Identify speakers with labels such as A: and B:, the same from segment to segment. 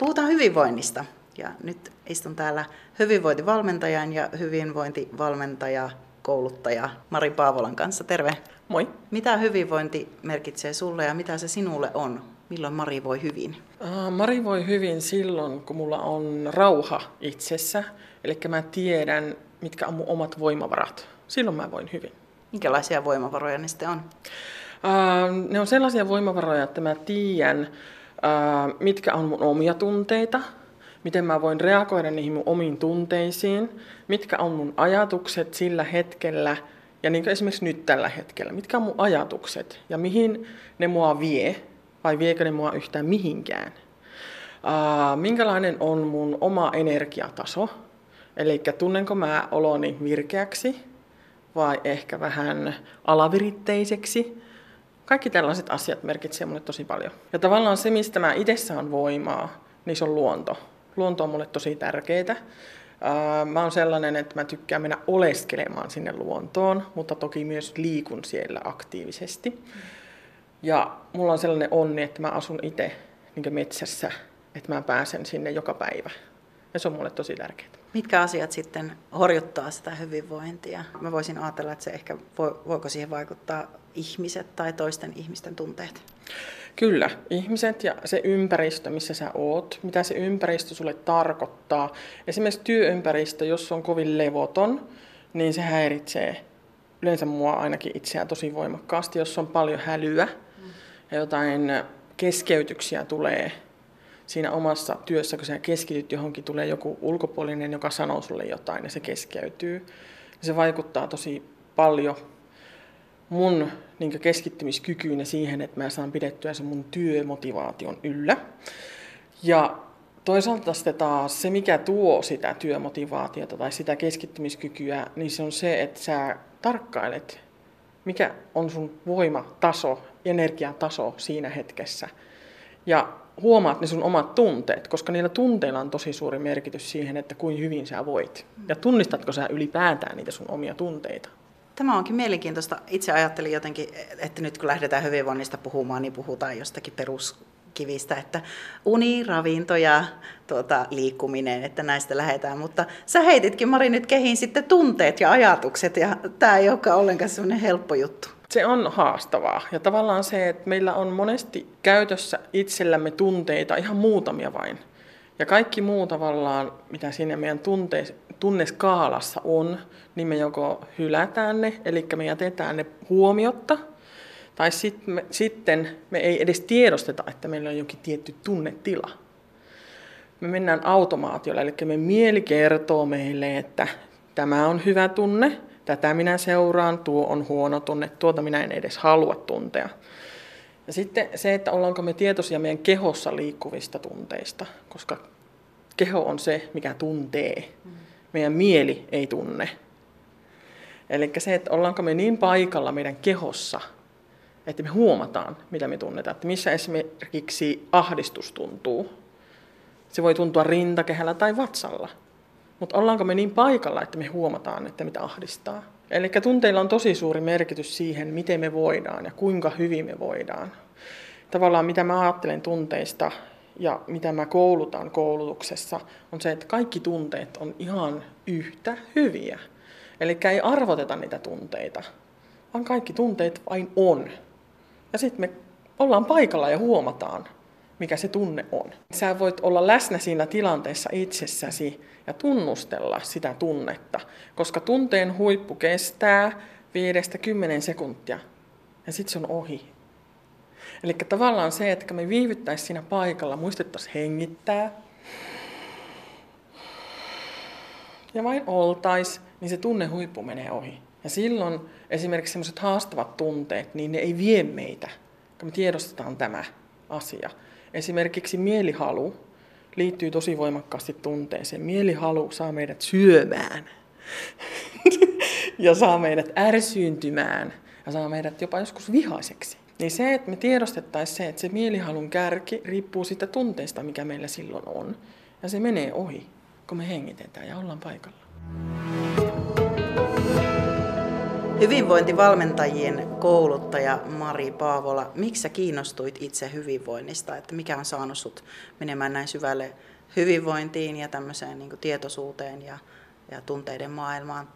A: Puhutaan hyvinvoinnista. Ja nyt istun täällä hyvinvointivalmentajan ja hyvinvointivalmentaja kouluttaja Mari Paavolan kanssa. Terve.
B: Moi.
A: Mitä hyvinvointi merkitsee sulle ja mitä se sinulle on? Milloin Mari voi hyvin?
B: Mari voi hyvin silloin, kun mulla on rauha itsessä. Eli mä tiedän, mitkä on mun omat voimavarat. Silloin mä voin hyvin.
A: Minkälaisia voimavaroja ne sitten on?
B: ne on sellaisia voimavaroja, että mä tiedän, mitkä on mun omia tunteita, miten mä voin reagoida niihin mun omiin tunteisiin, mitkä on mun ajatukset sillä hetkellä? Ja niin kuin esimerkiksi nyt tällä hetkellä, mitkä on mun ajatukset? Ja mihin ne mua vie? Vai viekö ne mua yhtään mihinkään. minkälainen on mun oma energiataso, eli tunnenko mä oloni virkeäksi vai ehkä vähän alaviritteiseksi. Kaikki tällaiset asiat merkitsee mulle tosi paljon. Ja tavallaan se, mistä mä itse saan voimaa, niin se on luonto. Luonto on mulle tosi tärkeää. Mä oon sellainen, että mä tykkään mennä oleskelemaan sinne luontoon, mutta toki myös liikun siellä aktiivisesti. Ja mulla on sellainen onni, että mä asun itse niin metsässä, että mä pääsen sinne joka päivä. Ja se on mulle tosi tärkeää.
A: Mitkä asiat sitten horjuttaa sitä hyvinvointia? Mä voisin ajatella, että se ehkä voiko siihen vaikuttaa ihmiset tai toisten ihmisten tunteet?
B: Kyllä, ihmiset ja se ympäristö, missä sä oot, mitä se ympäristö sulle tarkoittaa. Esimerkiksi työympäristö, jos on kovin levoton, niin se häiritsee yleensä mua ainakin itseään tosi voimakkaasti, jos on paljon hälyä ja jotain keskeytyksiä tulee siinä omassa työssä, kun sä keskityt johonkin, tulee joku ulkopuolinen, joka sanoo sulle jotain ja se keskeytyy. Se vaikuttaa tosi paljon mun niin keskittymiskykyyn ja siihen, että mä saan pidettyä sen mun työmotivaation yllä. Ja toisaalta sitten taas se, mikä tuo sitä työmotivaatiota tai sitä keskittymiskykyä, niin se on se, että sä tarkkailet, mikä on sun voimataso, energiataso siinä hetkessä. Ja huomaat ne sun omat tunteet, koska niillä tunteilla on tosi suuri merkitys siihen, että kuin hyvin sä voit. Ja tunnistatko sä ylipäätään niitä sun omia tunteita.
A: Tämä onkin mielenkiintoista. Itse ajattelin jotenkin, että nyt kun lähdetään hyvinvoinnista puhumaan, niin puhutaan jostakin peruskivistä, että uni, ravinto ja tuota, liikkuminen, että näistä lähdetään. Mutta sä heititkin Mari nyt kehiin sitten tunteet ja ajatukset, ja tämä ei olekaan ollenkaan semmoinen helppo juttu.
B: Se on haastavaa. Ja tavallaan se, että meillä on monesti käytössä itsellämme tunteita, ihan muutamia vain. Ja kaikki muu tavallaan, mitä siinä meidän tunte, tunneskaalassa on, niin me joko hylätään ne, eli me jätetään ne huomiotta, tai sit me, sitten me ei edes tiedosteta, että meillä on jokin tietty tunnetila. Me mennään automaatiolla, eli me mieli kertoo meille, että tämä on hyvä tunne, tätä minä seuraan, tuo on huono tunne, tuota minä en edes halua tuntea. Ja sitten se, että ollaanko me tietoisia meidän kehossa liikkuvista tunteista, koska keho on se, mikä tuntee. Meidän mieli ei tunne. Eli se, että ollaanko me niin paikalla meidän kehossa, että me huomataan, mitä me tunnetaan. Että missä esimerkiksi ahdistus tuntuu. Se voi tuntua rintakehällä tai vatsalla. Mutta ollaanko me niin paikalla, että me huomataan, että mitä ahdistaa. Eli tunteilla on tosi suuri merkitys siihen, miten me voidaan ja kuinka hyvin me voidaan. Tavallaan mitä mä ajattelen tunteista ja mitä mä koulutan koulutuksessa, on se, että kaikki tunteet on ihan yhtä hyviä. Eli ei arvoteta niitä tunteita, vaan kaikki tunteet vain on. Ja sitten me ollaan paikalla ja huomataan, mikä se tunne on. Sä voit olla läsnä siinä tilanteessa itsessäsi ja tunnustella sitä tunnetta, koska tunteen huippu kestää 5-10 sekuntia ja sitten se on ohi. Eli tavallaan se, että me viivyttäisiin siinä paikalla, muistettaisiin hengittää ja vain oltais, niin se tunnehuippu menee ohi. Ja silloin esimerkiksi sellaiset haastavat tunteet, niin ne ei vie meitä, kun me tiedostetaan tämä asia. Esimerkiksi mielihalu liittyy tosi voimakkaasti tunteeseen. Mielihalu saa meidät syömään ja saa meidät ärsyyntymään ja saa meidät jopa joskus vihaiseksi. Niin se, että me tiedostettaisiin se, että se mielihalun kärki riippuu siitä tunteesta, mikä meillä silloin on. Ja se menee ohi, kun me hengitetään ja ollaan paikalla.
A: Hyvinvointivalmentajien kouluttaja Mari Paavola, miksi sä kiinnostuit itse hyvinvoinnista? Että mikä on saanut sut menemään näin syvälle hyvinvointiin ja tämmöiseen niin tietoisuuteen ja, ja tunteiden maailmaan?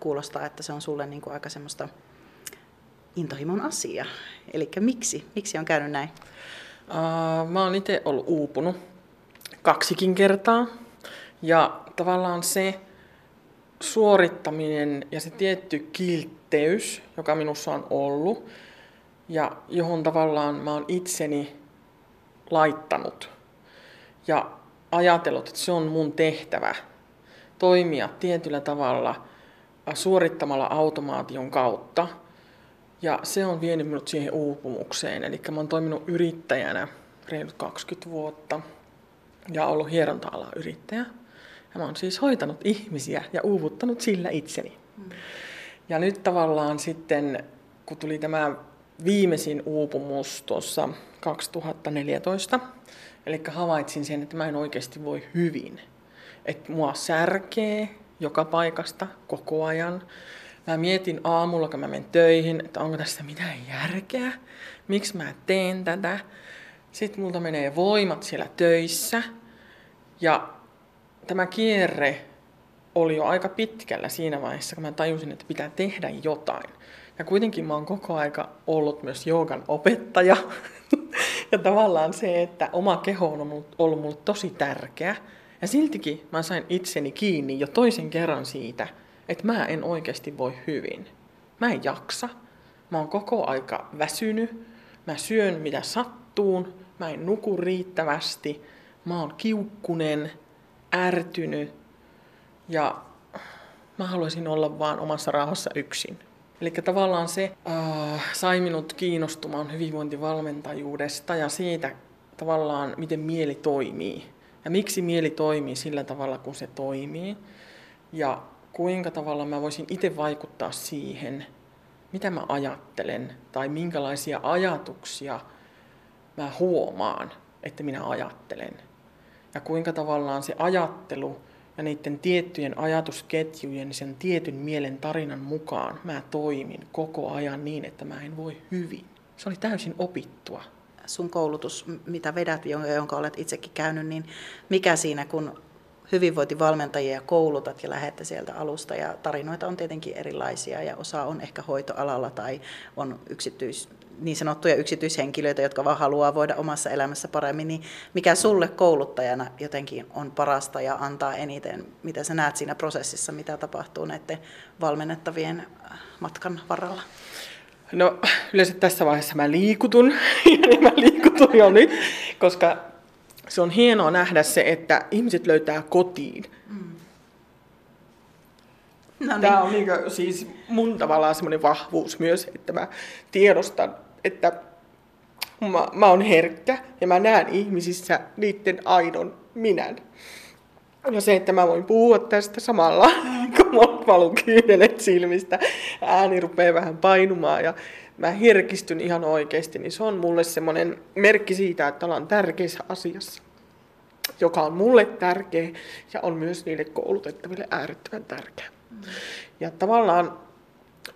A: Kuulostaa, että se on sulle niin aika semmoista intohimon asia. Eli miksi? Miksi on käynyt näin?
B: Uh, mä oon itse ollut uupunut kaksikin kertaa. Ja tavallaan se suorittaminen ja se tietty kiltteys, joka minussa on ollut, ja johon tavallaan mä oon itseni laittanut ja ajatellut, että se on mun tehtävä toimia tietyllä tavalla suorittamalla automaation kautta. Ja se on vienyt minut siihen uupumukseen. Eli mä oon toiminut yrittäjänä reilut 20 vuotta ja ollut hieronta yrittäjä. Ja mä oon siis hoitanut ihmisiä ja uuvuttanut sillä itseni. Mm. Ja nyt tavallaan sitten, kun tuli tämä viimeisin uupumus tuossa 2014, eli havaitsin sen, että mä en oikeasti voi hyvin. Että mua särkee joka paikasta koko ajan. Mä mietin aamulla, kun mä menen töihin, että onko tässä mitään järkeä, miksi mä teen tätä. Sitten multa menee voimat siellä töissä. Ja tämä kierre oli jo aika pitkällä siinä vaiheessa, kun mä tajusin, että pitää tehdä jotain. Ja kuitenkin mä oon koko aika ollut myös joogan opettaja. ja tavallaan se, että oma keho on ollut mulle tosi tärkeä. Ja siltikin mä sain itseni kiinni jo toisen kerran siitä, että mä en oikeasti voi hyvin. Mä en jaksa. Mä oon koko aika väsynyt. Mä syön mitä sattuun. Mä en nuku riittävästi. Mä oon kiukkunen ärtynyt ja mä haluaisin olla vaan omassa rauhassa yksin. Eli tavallaan se äh, sai minut kiinnostumaan hyvinvointivalmentajuudesta ja siitä tavallaan, miten mieli toimii. Ja miksi mieli toimii sillä tavalla, kun se toimii. Ja kuinka tavalla mä voisin itse vaikuttaa siihen, mitä mä ajattelen tai minkälaisia ajatuksia mä huomaan, että minä ajattelen ja kuinka tavallaan se ajattelu ja niiden tiettyjen ajatusketjujen, sen tietyn mielen tarinan mukaan mä toimin koko ajan niin, että mä en voi hyvin. Se oli täysin opittua.
A: Sun koulutus, mitä vedät, jonka olet itsekin käynyt, niin mikä siinä, kun hyvinvointivalmentajia koulutat ja lähette sieltä alusta. Ja tarinoita on tietenkin erilaisia ja osa on ehkä hoitoalalla tai on yksityis, niin sanottuja yksityishenkilöitä, jotka vaan haluaa voida omassa elämässä paremmin, niin mikä sulle kouluttajana jotenkin on parasta ja antaa eniten, mitä sä näet siinä prosessissa, mitä tapahtuu näiden valmennettavien matkan varrella?
B: No yleensä tässä vaiheessa mä liikutun, ja mä liikutun jo nyt, koska se on hienoa nähdä se, että ihmiset löytää kotiin. Mm. No niin. Tämä on niin kuin, siis mun tavallaan semmoinen vahvuus myös, että mä tiedostan, että mä, mä oon herkkä ja mä näen ihmisissä niiden aidon minän. Ja se, että mä voin puhua tästä samalla, kun mä valun silmistä, ääni rupeaa vähän painumaan ja mä herkistyn ihan oikeasti, niin se on mulle semmoinen merkki siitä, että ollaan tärkeässä asiassa, joka on mulle tärkeä ja on myös niille koulutettaville äärettömän tärkeä. Mm. Ja tavallaan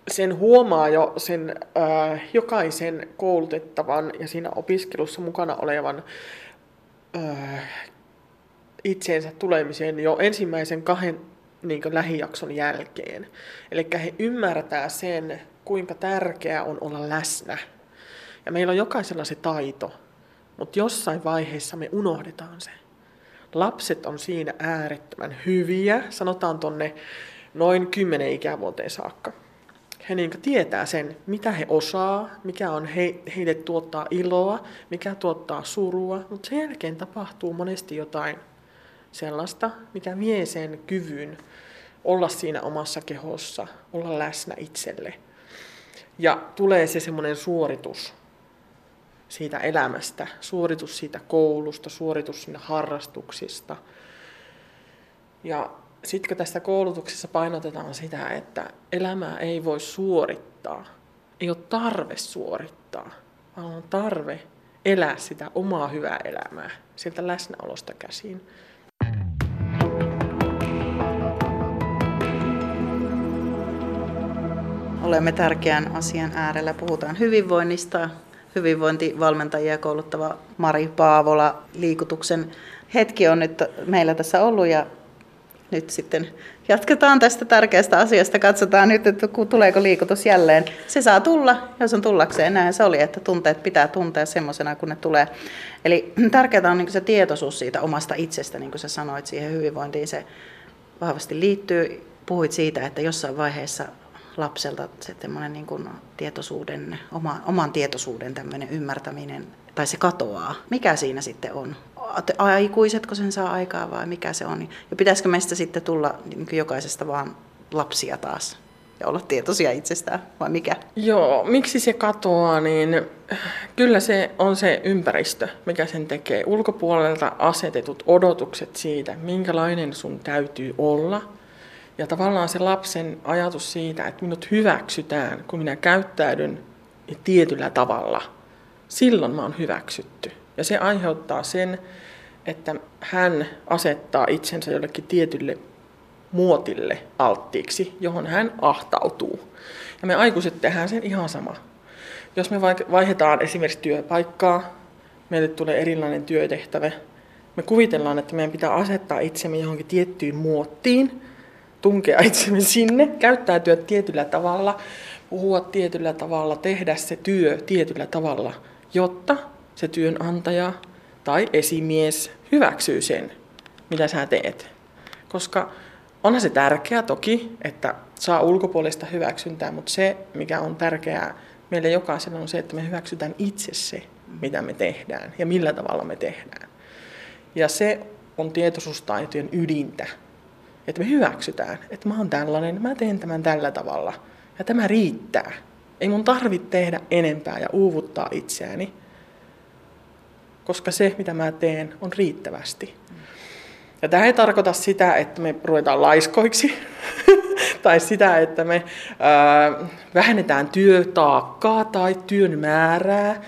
B: sen huomaa jo sen äh, jokaisen koulutettavan ja siinä opiskelussa mukana olevan äh, itseensä tulemiseen jo ensimmäisen kahden niin lähijakson jälkeen. Eli he ymmärtää sen, kuinka tärkeää on olla läsnä. Ja meillä on jokaisella se taito, mutta jossain vaiheessa me unohdetaan se. Lapset on siinä äärettömän hyviä, sanotaan tonne noin 10 ikävuoteen saakka. He niin tietää sen, mitä he osaa, mikä on he, heille tuottaa iloa, mikä tuottaa surua, mutta sen jälkeen tapahtuu monesti jotain sellaista, mikä vie sen kyvyn olla siinä omassa kehossa, olla läsnä itselle. Ja tulee se semmoinen suoritus siitä elämästä, suoritus siitä koulusta, suoritus sinne harrastuksista. Ja sitten kun tässä koulutuksessa painotetaan sitä, että elämää ei voi suorittaa, ei ole tarve suorittaa, vaan on tarve elää sitä omaa hyvää elämää sieltä läsnäolosta käsin.
A: Olemme tärkeän asian äärellä. Puhutaan hyvinvoinnista. Hyvinvointivalmentajia kouluttava Mari Paavola. Liikutuksen hetki on nyt meillä tässä ollut ja nyt sitten jatketaan tästä tärkeästä asiasta. Katsotaan nyt, että tuleeko liikutus jälleen. Se saa tulla, jos on tullakseen. Näin se oli, että tunteet pitää tuntea semmoisena, kun ne tulee. Eli tärkeää on niin se tietoisuus siitä omasta itsestä, niin kuin sä sanoit, siihen hyvinvointiin se vahvasti liittyy. Puhuit siitä, että jossain vaiheessa lapselta se niin kuin tietoisuuden, oma, oman tietoisuuden tämmöinen ymmärtäminen, tai se katoaa. Mikä siinä sitten on? Aikuisetko sen saa aikaa vai mikä se on? Ja pitäisikö meistä sitten tulla niin jokaisesta vaan lapsia taas? ja olla tietoisia itsestään, vai mikä?
B: Joo, miksi se katoaa, niin kyllä se on se ympäristö, mikä sen tekee. Ulkopuolelta asetetut odotukset siitä, minkälainen sun täytyy olla. Ja tavallaan se lapsen ajatus siitä, että minut hyväksytään, kun minä käyttäydyn tietyllä tavalla. Silloin mä oon hyväksytty. Ja se aiheuttaa sen, että hän asettaa itsensä jollekin tietylle muotille alttiiksi, johon hän ahtautuu. Ja me aikuiset tehdään sen ihan sama. Jos me vaihdetaan esimerkiksi työpaikkaa, meille tulee erilainen työtehtävä, me kuvitellaan, että meidän pitää asettaa itsemme johonkin tiettyyn muottiin, tunkea itsemme sinne, käyttäytyä tietyllä tavalla, puhua tietyllä tavalla, tehdä se työ tietyllä tavalla, jotta se työnantaja tai esimies hyväksyy sen, mitä sä teet. Koska onhan se tärkeää toki, että saa ulkopuolista hyväksyntää, mutta se, mikä on tärkeää meille jokaiselle, on se, että me hyväksytään itse se, mitä me tehdään ja millä tavalla me tehdään. Ja se on tietoisuustaitojen ydintä, että me hyväksytään, että mä oon tällainen, mä teen tämän tällä tavalla ja tämä riittää. Ei mun tarvitse tehdä enempää ja uuvuttaa itseäni, koska se, mitä mä teen, on riittävästi. Ja tämä ei tarkoita sitä, että me ruvetaan laiskoiksi tai sitä, että me ää, vähennetään työtaakkaa tai työn määrää,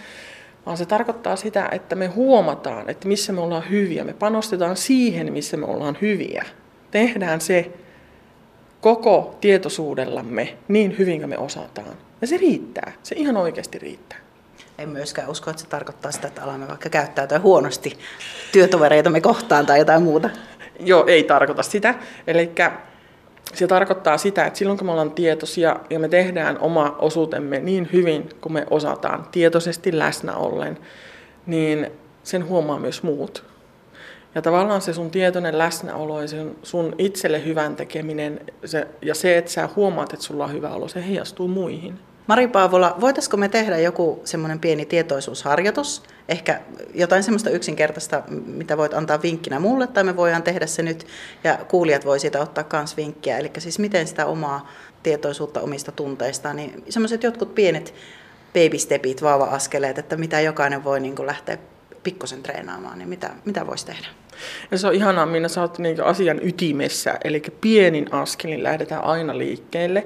B: vaan se tarkoittaa sitä, että me huomataan, että missä me ollaan hyviä. Me panostetaan siihen, missä me ollaan hyviä. Tehdään se koko tietoisuudellamme niin hyvin kuin me osataan. Ja se riittää. Se ihan oikeasti riittää.
A: En myöskään usko, että se tarkoittaa sitä, että alamme vaikka käyttäytyä huonosti työtovereita me kohtaan tai jotain muuta.
B: Joo, ei tarkoita sitä. Eli se tarkoittaa sitä, että silloin kun me ollaan tietoisia ja me tehdään oma osuutemme niin hyvin kuin me osataan tietoisesti läsnä ollen, niin sen huomaa myös muut. Ja tavallaan se sun tietoinen läsnäolo ja sun, sun itselle hyvän tekeminen se, ja se, että sä huomaat, että sulla on hyvä olo, se heijastuu muihin.
A: Mari Paavola, voitaisiko me tehdä joku semmoinen pieni tietoisuusharjoitus, ehkä jotain semmoista yksinkertaista, mitä voit antaa vinkkinä mulle, tai me voidaan tehdä se nyt, ja kuulijat voi siitä ottaa myös vinkkiä, eli siis miten sitä omaa tietoisuutta omista tunteistaan, niin semmoiset jotkut pienet baby stepit, vauva-askeleet, että mitä jokainen voi niin lähteä pikkosen treenaamaan, niin mitä, mitä voisi tehdä?
B: Ja se on ihanaa, Minna, sä oot niin asian ytimessä, eli pienin askelin lähdetään aina liikkeelle.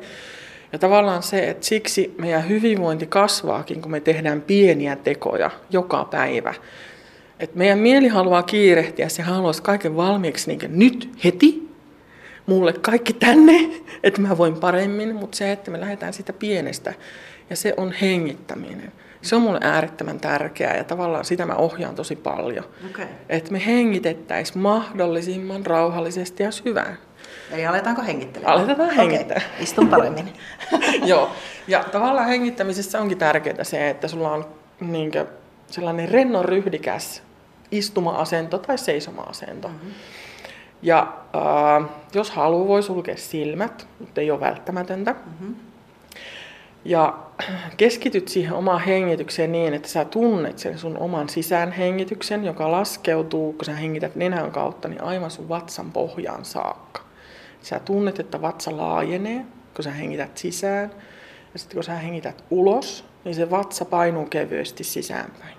B: Ja tavallaan se, että siksi meidän hyvinvointi kasvaakin, kun me tehdään pieniä tekoja joka päivä. Et meidän mieli haluaa kiirehtiä, se haluaisi kaiken valmiiksi niin nyt heti, mulle kaikki tänne, että mä voin paremmin, mutta se, että me lähdetään sitä pienestä, ja se on hengittäminen. Se on mulle äärettömän tärkeää ja tavallaan sitä mä ohjaan tosi paljon. Okay. Että me hengitettäisiin mahdollisimman rauhallisesti ja syvään.
A: Eli aletaanko hengittelemään?
B: Aletetaan hengittää. Okay.
A: Istun paremmin.
B: Joo. Ja tavallaan hengittämisessä onkin tärkeää se, että sulla on niin kuin, sellainen rennon ryhdikäs istuma-asento tai seisoma-asento. Mm-hmm. Ja äh, jos haluaa, voi sulkea silmät, mutta ei ole välttämätöntä. Mm-hmm. Ja keskityt siihen omaan hengitykseen niin, että sä tunnet sen sun oman sisäänhengityksen, joka laskeutuu, kun sä hengität nenän kautta, niin aivan sun vatsan pohjaan saakka. Sä tunnet, että vatsa laajenee, kun sä hengität sisään. Ja sitten kun sä hengität ulos, niin se vatsa painuu kevyesti sisäänpäin.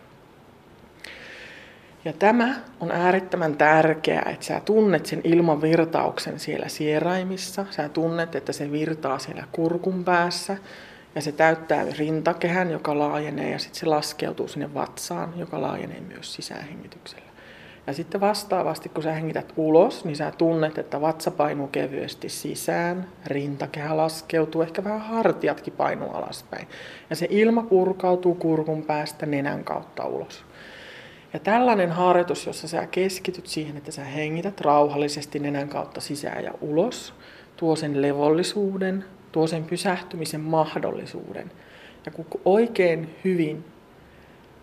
B: Ja tämä on äärettömän tärkeää, että sä tunnet sen ilman virtauksen siellä sieraimissa. Sä tunnet, että se virtaa siellä kurkun päässä. Ja se täyttää rintakehän, joka laajenee, ja sitten se laskeutuu sinne vatsaan, joka laajenee myös sisäänhengityksellä. Ja sitten vastaavasti, kun sä hengität ulos, niin sä tunnet, että vatsa painuu kevyesti sisään, rintakehä laskeutuu, ehkä vähän hartiatkin painuu alaspäin. Ja se ilma purkautuu kurkun päästä nenän kautta ulos. Ja tällainen harjoitus, jossa sä keskityt siihen, että sä hengität rauhallisesti nenän kautta sisään ja ulos, tuo sen levollisuuden, tuo sen pysähtymisen mahdollisuuden. Ja kun oikein hyvin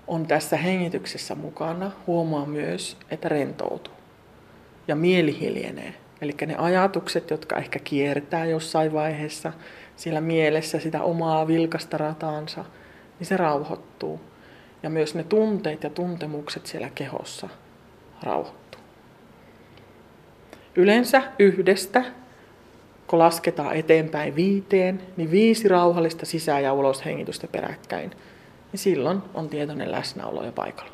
B: on tässä hengityksessä mukana, huomaa myös, että rentoutuu ja mieli hiljenee. Eli ne ajatukset, jotka ehkä kiertää jossain vaiheessa siellä mielessä sitä omaa vilkasta rataansa, niin se rauhoittuu. Ja myös ne tunteet ja tuntemukset siellä kehossa rauhoittuu. Yleensä yhdestä, kun lasketaan eteenpäin viiteen, niin viisi rauhallista sisään- ja uloshengitystä peräkkäin – niin silloin on tietoinen läsnäolo jo paikalla.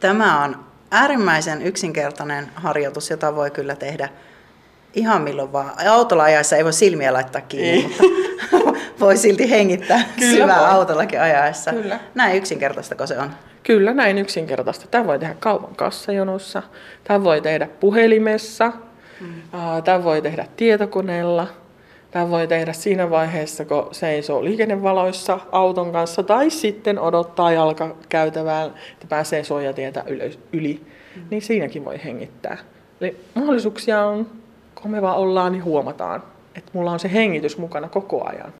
A: Tämä on äärimmäisen yksinkertainen harjoitus, jota voi kyllä tehdä ihan milloin vaan. Autolla ajaessa ei voi silmiä laittaa kiinni, ei. mutta voi silti hengittää kyllä syvää voi. autollakin ajaessa. Kyllä. Näin yksinkertaista se on?
B: Kyllä, näin yksinkertaista. Tämä voi tehdä kaupan kassajonossa, tämä voi tehdä puhelimessa, mm. tämä voi tehdä tietokoneella, Tämä voi tehdä siinä vaiheessa, kun seisoo liikennevaloissa auton kanssa tai sitten odottaa jalkakäytävään, että pääsee suojatietä yli. Mm. Niin siinäkin voi hengittää. Eli mahdollisuuksia on, kun me vaan ollaan, niin huomataan, että mulla on se hengitys mukana koko ajan.